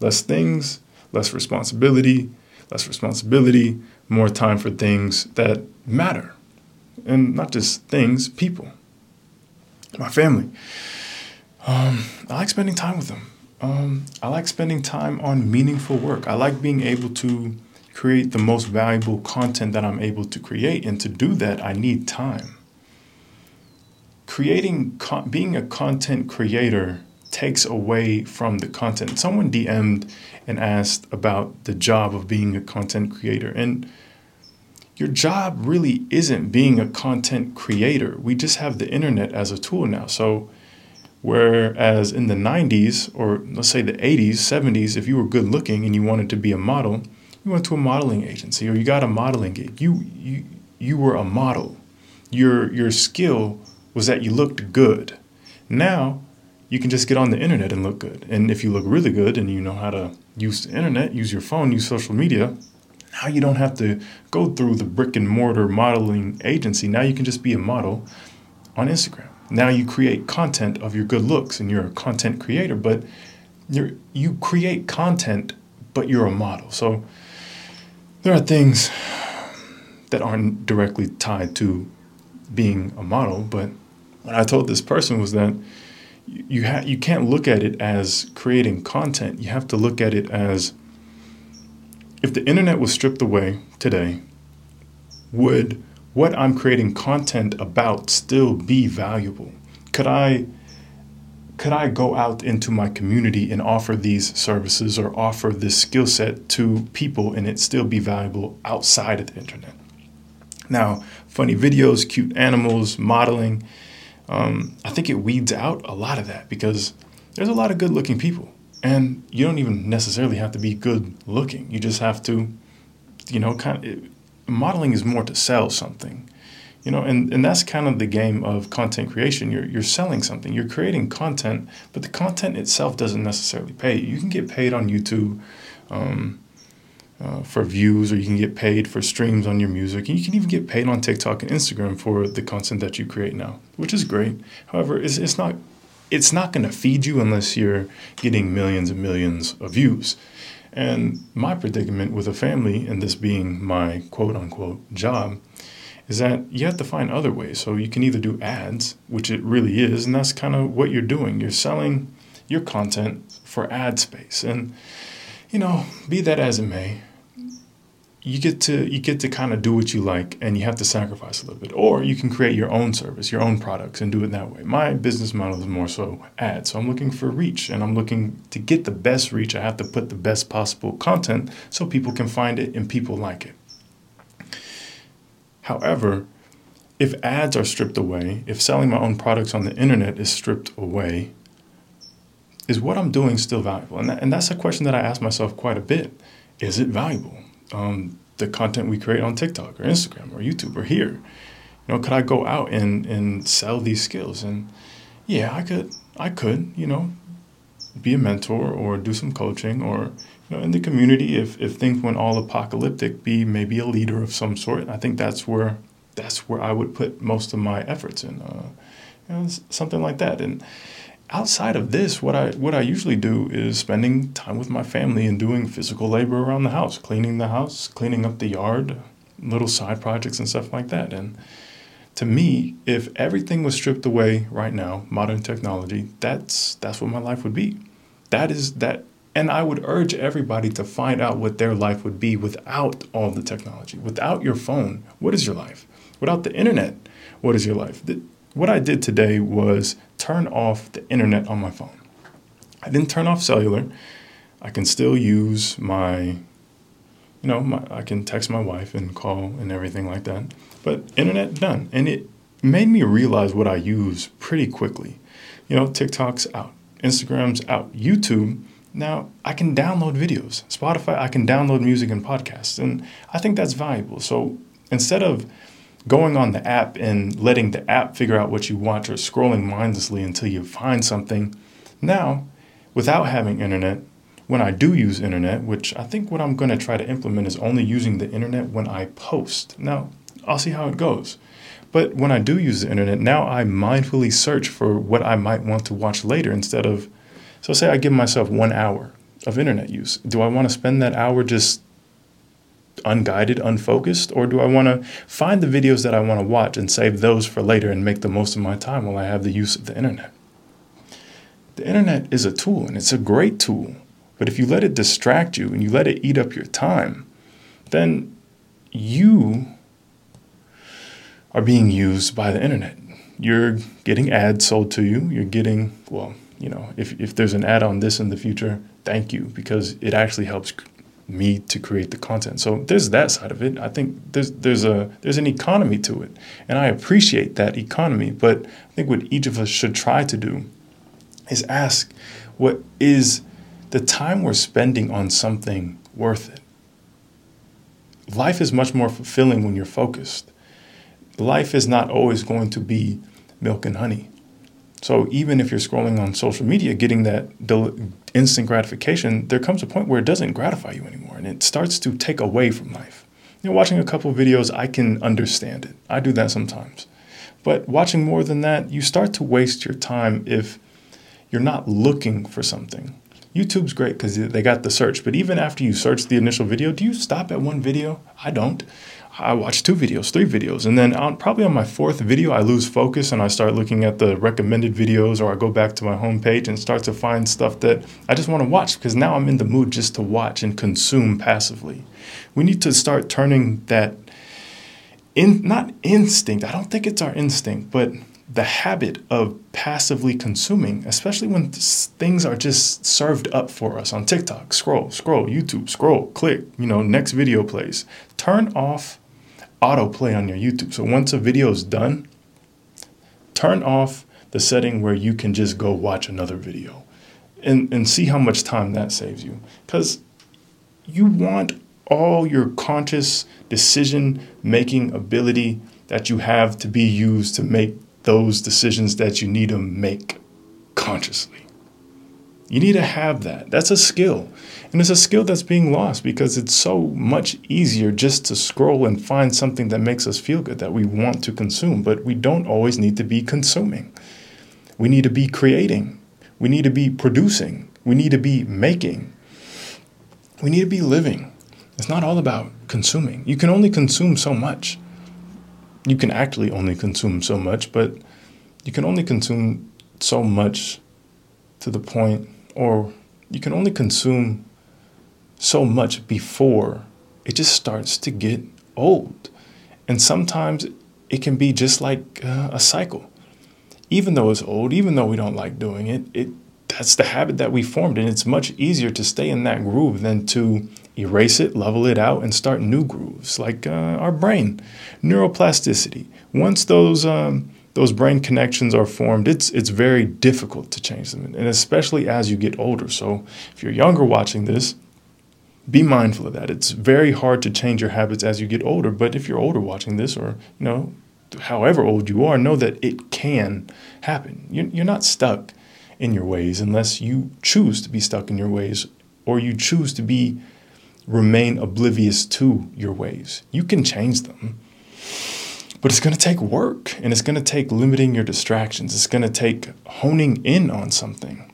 Less things, less responsibility, less responsibility, more time for things that matter. And not just things, people. My family. Um, I like spending time with them. Um, I like spending time on meaningful work. I like being able to create the most valuable content that I'm able to create. And to do that, I need time. Creating, being a content creator takes away from the content. Someone DM'd and asked about the job of being a content creator. And your job really isn't being a content creator. We just have the internet as a tool now. So, whereas in the 90s, or let's say the 80s, 70s, if you were good looking and you wanted to be a model, you went to a modeling agency or you got a modeling gig. You you you were a model. Your your skill was that you looked good. Now you can just get on the internet and look good. And if you look really good and you know how to use the internet, use your phone, use social media, now you don't have to go through the brick and mortar modeling agency. Now you can just be a model on Instagram. Now you create content of your good looks and you're a content creator, but you you create content but you're a model. So there are things that aren't directly tied to being a model, but what I told this person was that you ha- you can't look at it as creating content. You have to look at it as if the internet was stripped away today, would what I'm creating content about still be valuable? Could I could I go out into my community and offer these services or offer this skill set to people and it still be valuable outside of the internet? Now, funny videos, cute animals, modeling, um, I think it weeds out a lot of that because there's a lot of good looking people. And you don't even necessarily have to be good looking. You just have to, you know, kind of, it, modeling is more to sell something you know and, and that's kind of the game of content creation you're, you're selling something you're creating content but the content itself doesn't necessarily pay you can get paid on youtube um, uh, for views or you can get paid for streams on your music and you can even get paid on tiktok and instagram for the content that you create now which is great however it's, it's not it's not going to feed you unless you're getting millions and millions of views and my predicament with a family and this being my quote unquote job is that you have to find other ways. So you can either do ads, which it really is, and that's kind of what you're doing. You're selling your content for ad space. And you know, be that as it may, you get to you get to kind of do what you like and you have to sacrifice a little bit or you can create your own service your own products and do it that way my business model is more so ads so i'm looking for reach and i'm looking to get the best reach i have to put the best possible content so people can find it and people like it However, if ads are stripped away, if selling my own products on the internet is stripped away, is what I'm doing still valuable? And, that, and that's a question that I ask myself quite a bit. Is it valuable? Um, the content we create on TikTok or Instagram or YouTube or here. You know, could I go out and, and sell these skills? And yeah, I could. I could, you know, be a mentor or do some coaching or you know, in the community, if, if things went all apocalyptic, be maybe a leader of some sort. I think that's where that's where I would put most of my efforts in, uh, you know, something like that. And outside of this, what I what I usually do is spending time with my family and doing physical labor around the house, cleaning the house, cleaning up the yard, little side projects and stuff like that. And to me, if everything was stripped away right now, modern technology, that's that's what my life would be. That is that and I would urge everybody to find out what their life would be without all the technology. Without your phone, what is your life? Without the internet, what is your life? what I did today was turn off the internet on my phone. I didn't turn off cellular. I can still use my, you know, my, I can text my wife and call and everything like that. But internet done. And it made me realize what I use pretty quickly. You know, TikTok's out, Instagram's out, YouTube now, I can download videos. Spotify, I can download music and podcasts. And I think that's valuable. So instead of going on the app and letting the app figure out what you want or scrolling mindlessly until you find something, now, without having internet, when I do use internet, which I think what I'm going to try to implement is only using the internet when I post. Now, I'll see how it goes. But when I do use the internet, now I mindfully search for what I might want to watch later instead of so say I give myself one hour of internet use. Do I want to spend that hour just unguided, unfocused, or do I want to find the videos that I want to watch and save those for later and make the most of my time while I have the use of the internet? The internet is a tool and it's a great tool, but if you let it distract you and you let it eat up your time, then you are being used by the internet. You're getting ads sold to you. You're getting, well, you know, if, if there's an ad on this in the future, thank you, because it actually helps me to create the content. So there's that side of it. I think there's there's a there's an economy to it. And I appreciate that economy, but I think what each of us should try to do is ask what is the time we're spending on something worth it? Life is much more fulfilling when you're focused. Life is not always going to be milk and honey. So even if you're scrolling on social media, getting that del- instant gratification, there comes a point where it doesn't gratify you anymore, and it starts to take away from life. You know, watching a couple videos, I can understand it. I do that sometimes. But watching more than that, you start to waste your time if you're not looking for something. YouTube's great because they got the search, but even after you search the initial video, do you stop at one video? I don't. I watch two videos, three videos, and then on, probably on my fourth video, I lose focus and I start looking at the recommended videos, or I go back to my homepage and start to find stuff that I just want to watch because now I'm in the mood just to watch and consume passively. We need to start turning that in not instinct. I don't think it's our instinct, but the habit of passively consuming, especially when things are just served up for us on TikTok, scroll, scroll, YouTube, scroll, click, you know, next video plays. Turn off autoplay on your YouTube. So once a video is done, turn off the setting where you can just go watch another video and, and see how much time that saves you. Because you want all your conscious decision making ability that you have to be used to make those decisions that you need to make consciously. You need to have that. That's a skill. And it's a skill that's being lost because it's so much easier just to scroll and find something that makes us feel good that we want to consume. But we don't always need to be consuming. We need to be creating. We need to be producing. We need to be making. We need to be living. It's not all about consuming. You can only consume so much you can actually only consume so much, but you can only consume so much to the point, or you can only consume so much before it just starts to get old. And sometimes it can be just like uh, a cycle. Even though it's old, even though we don't like doing it, it that's the habit that we formed, and it's much easier to stay in that groove than to erase it, level it out, and start new grooves, like uh, our brain, neuroplasticity. Once those um, those brain connections are formed, it's it's very difficult to change them, and especially as you get older. So if you're younger watching this, be mindful of that. It's very hard to change your habits as you get older. But if you're older watching this, or you know, however old you are, know that it can happen. You're, you're not stuck in your ways unless you choose to be stuck in your ways, or you choose to be remain oblivious to your ways. You can change them, but it's going to take work and it's going to take limiting your distractions. It's going to take honing in on something.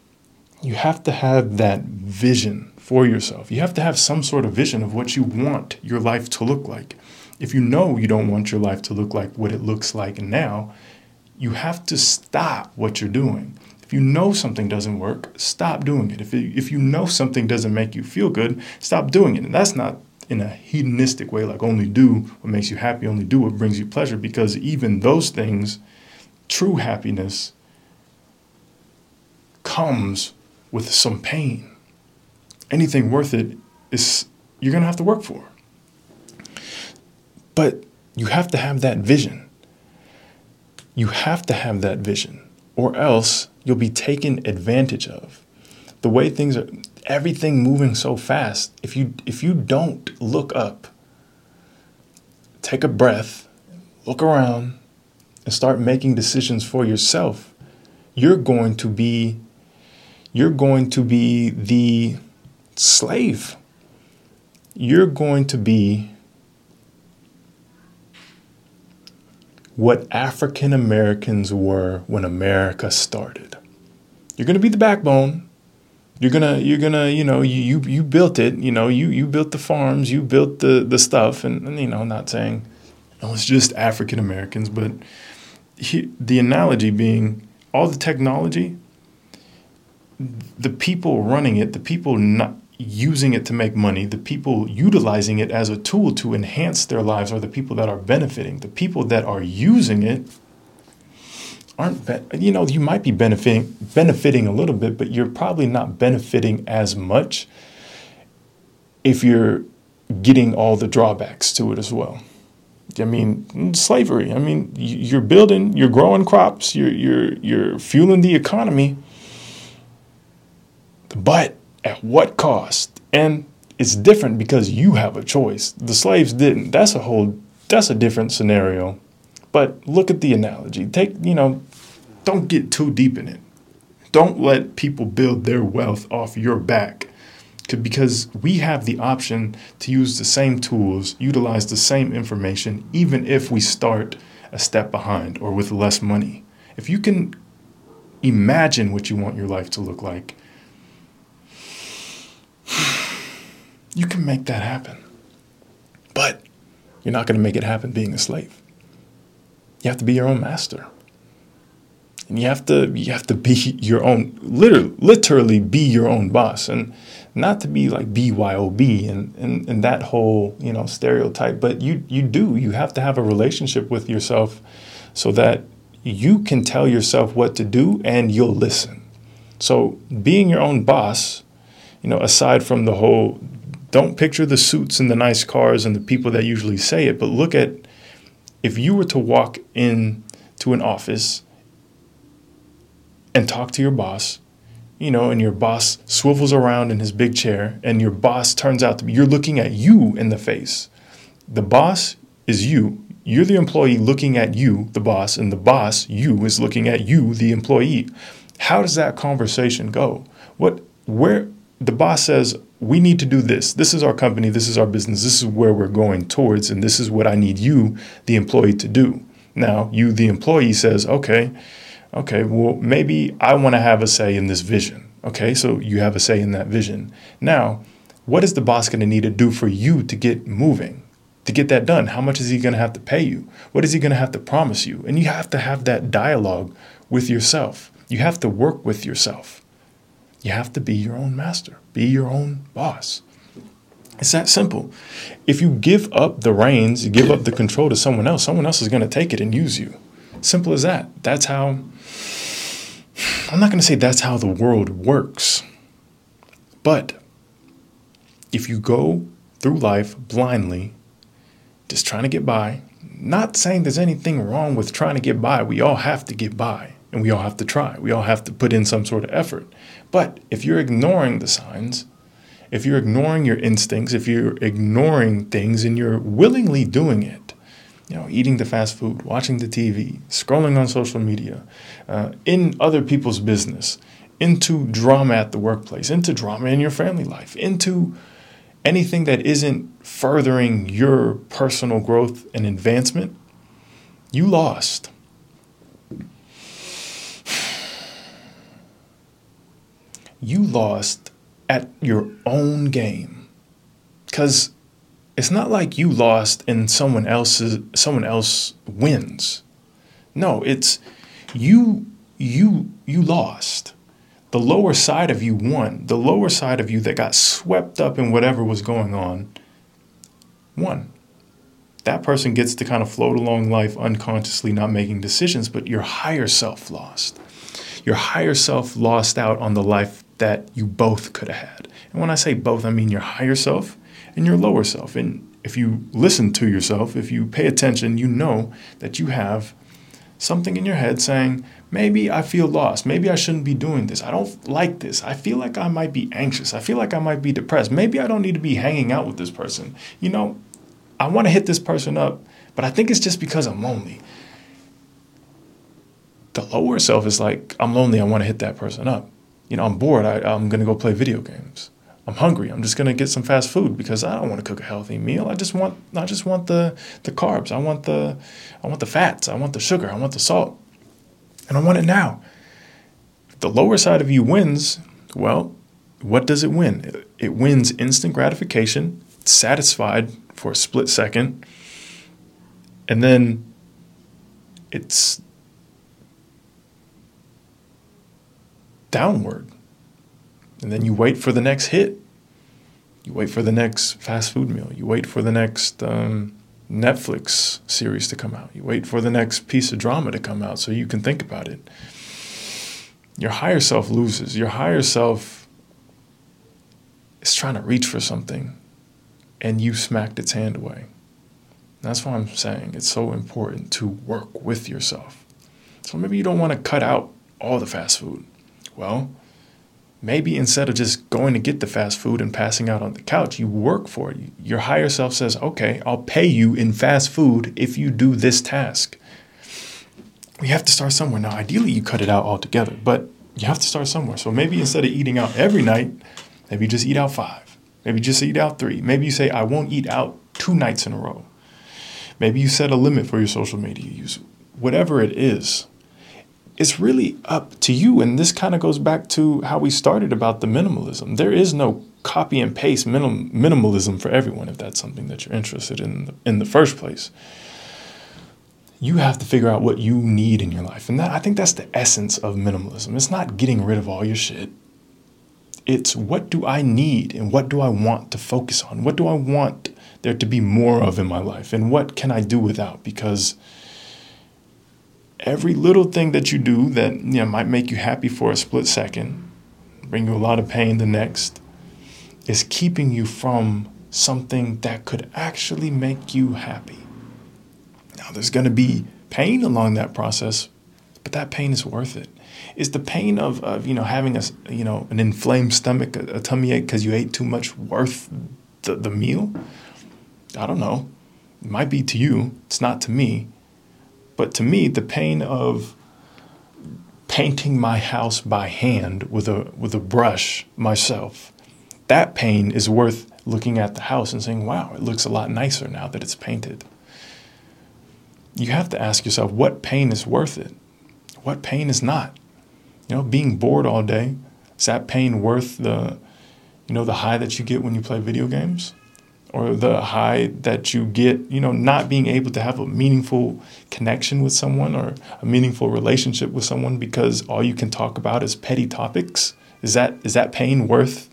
You have to have that vision for yourself. You have to have some sort of vision of what you want your life to look like. If you know you don't want your life to look like what it looks like now, you have to stop what you're doing if you know something doesn't work, stop doing it. If, it, if you know something doesn't make you feel good, stop doing it. And that's not in a hedonistic way, like only do what makes you happy, only do what brings you pleasure, because even those things, true happiness, comes with some pain. Anything worth it is you're going to have to work for. But you have to have that vision. You have to have that vision, or else you'll be taken advantage of. The way things are, everything moving so fast. If you if you don't look up, take a breath, look around, and start making decisions for yourself, you're going to be you're going to be the slave. You're going to be what African Americans were when America started. You're going to be the backbone, You're gonna you're gonna you know you you, you built it you know you you built the farms you built the the stuff and, and you know not saying oh, it's just African Americans but he, the analogy being all the technology the people running it the people not using it to make money, the people utilizing it as a tool to enhance their lives are the people that are benefiting. The people that are using it aren't, be- you know, you might be benefiting benefiting a little bit, but you're probably not benefiting as much if you're getting all the drawbacks to it as well. I mean, slavery. I mean, you're building, you're growing crops, you're you're you're fueling the economy, but at what cost? And it's different because you have a choice. The slaves didn't. That's a whole that's a different scenario. But look at the analogy. Take, you know, don't get too deep in it. Don't let people build their wealth off your back. Because we have the option to use the same tools, utilize the same information, even if we start a step behind or with less money. If you can imagine what you want your life to look like, you can make that happen. But you're not going to make it happen being a slave. You have to be your own master. And you have to you have to be your own literally literally be your own boss and not to be like BYOB and, and, and that whole, you know, stereotype, but you you do. You have to have a relationship with yourself so that you can tell yourself what to do and you'll listen. So being your own boss, you know, aside from the whole don't picture the suits and the nice cars and the people that usually say it, but look at if you were to walk in to an office and talk to your boss, you know, and your boss swivels around in his big chair and your boss turns out to be you're looking at you in the face. The boss is you. You're the employee looking at you, the boss, and the boss, you, is looking at you, the employee. How does that conversation go? What where the boss says, we need to do this. This is our company. This is our business. This is where we're going towards. And this is what I need you, the employee, to do. Now, you, the employee, says, okay, okay, well, maybe I want to have a say in this vision. Okay, so you have a say in that vision. Now, what is the boss going to need to do for you to get moving? To get that done, how much is he going to have to pay you? What is he going to have to promise you? And you have to have that dialogue with yourself. You have to work with yourself. You have to be your own master, be your own boss. It's that simple. If you give up the reins, you give up the control to someone else, someone else is going to take it and use you. Simple as that. That's how, I'm not going to say that's how the world works. But if you go through life blindly, just trying to get by, not saying there's anything wrong with trying to get by, we all have to get by and we all have to try. We all have to put in some sort of effort. But if you're ignoring the signs, if you're ignoring your instincts, if you're ignoring things and you're willingly doing it, you know, eating the fast food, watching the TV, scrolling on social media, uh, in other people's business, into drama at the workplace, into drama in your family life, into anything that isn't furthering your personal growth and advancement, you lost. You lost at your own game. Cuz it's not like you lost and someone else's someone else wins. No, it's you you you lost. The lower side of you won. The lower side of you that got swept up in whatever was going on won. That person gets to kind of float along life unconsciously, not making decisions, but your higher self lost. Your higher self lost out on the life that you both could have had. And when I say both, I mean your higher self and your lower self. And if you listen to yourself, if you pay attention, you know that you have something in your head saying, maybe I feel lost. Maybe I shouldn't be doing this. I don't like this. I feel like I might be anxious. I feel like I might be depressed. Maybe I don't need to be hanging out with this person. You know, I want to hit this person up, but I think it's just because I'm lonely. The lower self is like, I'm lonely. I want to hit that person up you know, I'm bored. I, I'm going to go play video games. I'm hungry. I'm just going to get some fast food because I don't want to cook a healthy meal. I just want I just want the the carbs. I want the I want the fats. I want the sugar. I want the salt. And I want it now. If the lower side of you wins, well, what does it win? It wins instant gratification, satisfied for a split second, and then it's downward. And then you wait for the next hit. You wait for the next fast food meal. You wait for the next um, Netflix series to come out. You wait for the next piece of drama to come out so you can think about it. Your higher self loses. Your higher self is trying to reach for something and you smacked its hand away. That's why I'm saying it's so important to work with yourself. So maybe you don't want to cut out all the fast food. Well, maybe instead of just going to get the fast food and passing out on the couch, you work for it. Your higher self says, okay, I'll pay you in fast food if you do this task. We have to start somewhere. Now, ideally, you cut it out altogether, but you have to start somewhere. So maybe instead of eating out every night, maybe just eat out five. Maybe just eat out three. Maybe you say, I won't eat out two nights in a row. Maybe you set a limit for your social media use. Whatever it is, it's really up to you. And this kind of goes back to how we started about the minimalism. There is no copy and paste minim- minimalism for everyone if that's something that you're interested in in the first place. You have to figure out what you need in your life. And that, I think that's the essence of minimalism. It's not getting rid of all your shit. It's what do I need and what do I want to focus on? What do I want there to be more of in my life? And what can I do without? Because every little thing that you do that you know, might make you happy for a split second, bring you a lot of pain the next, is keeping you from something that could actually make you happy. Now, there's going to be pain along that process, but that pain is worth it. Is the pain of, of you know having a you know an inflamed stomach, a, a tummy ache because you ate too much worth the, the meal? I don't know. It might be to you. It's not to me. But to me, the pain of painting my house by hand with a with a brush myself, that pain is worth looking at the house and saying, "Wow, it looks a lot nicer now that it's painted." You have to ask yourself, what pain is worth it? What pain is not? You know, being bored all day, is that pain worth the you know the high that you get when you play video games? Or the high that you get, you know, not being able to have a meaningful connection with someone or a meaningful relationship with someone because all you can talk about is petty topics. Is that is that pain worth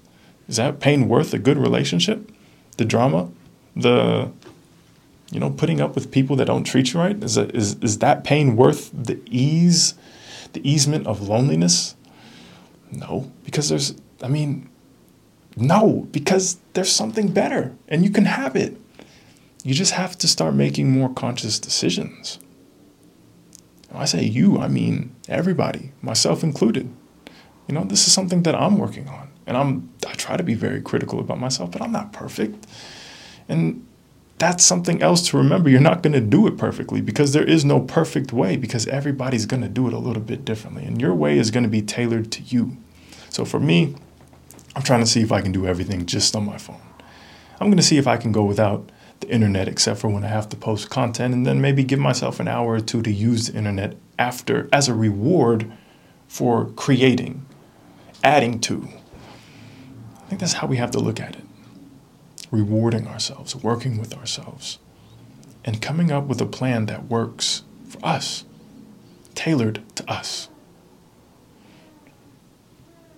is that pain worth a good relationship? The drama, the you know, putting up with people that don't treat you right? Is that, is, is that pain worth the ease, the easement of loneliness? No, because there's I mean, no, because there's something better and you can have it. You just have to start making more conscious decisions. When I say you, I mean everybody, myself included. You know, this is something that I'm working on. And I'm I try to be very critical about myself, but I'm not perfect. And that's something else to remember. You're not going to do it perfectly because there is no perfect way because everybody's going to do it a little bit differently. And your way is going to be tailored to you. So for me, I'm trying to see if I can do everything just on my phone. I'm going to see if I can go without the internet except for when I have to post content and then maybe give myself an hour or two to use the internet after as a reward for creating, adding to. I think that's how we have to look at it. Rewarding ourselves, working with ourselves, and coming up with a plan that works for us, tailored to us.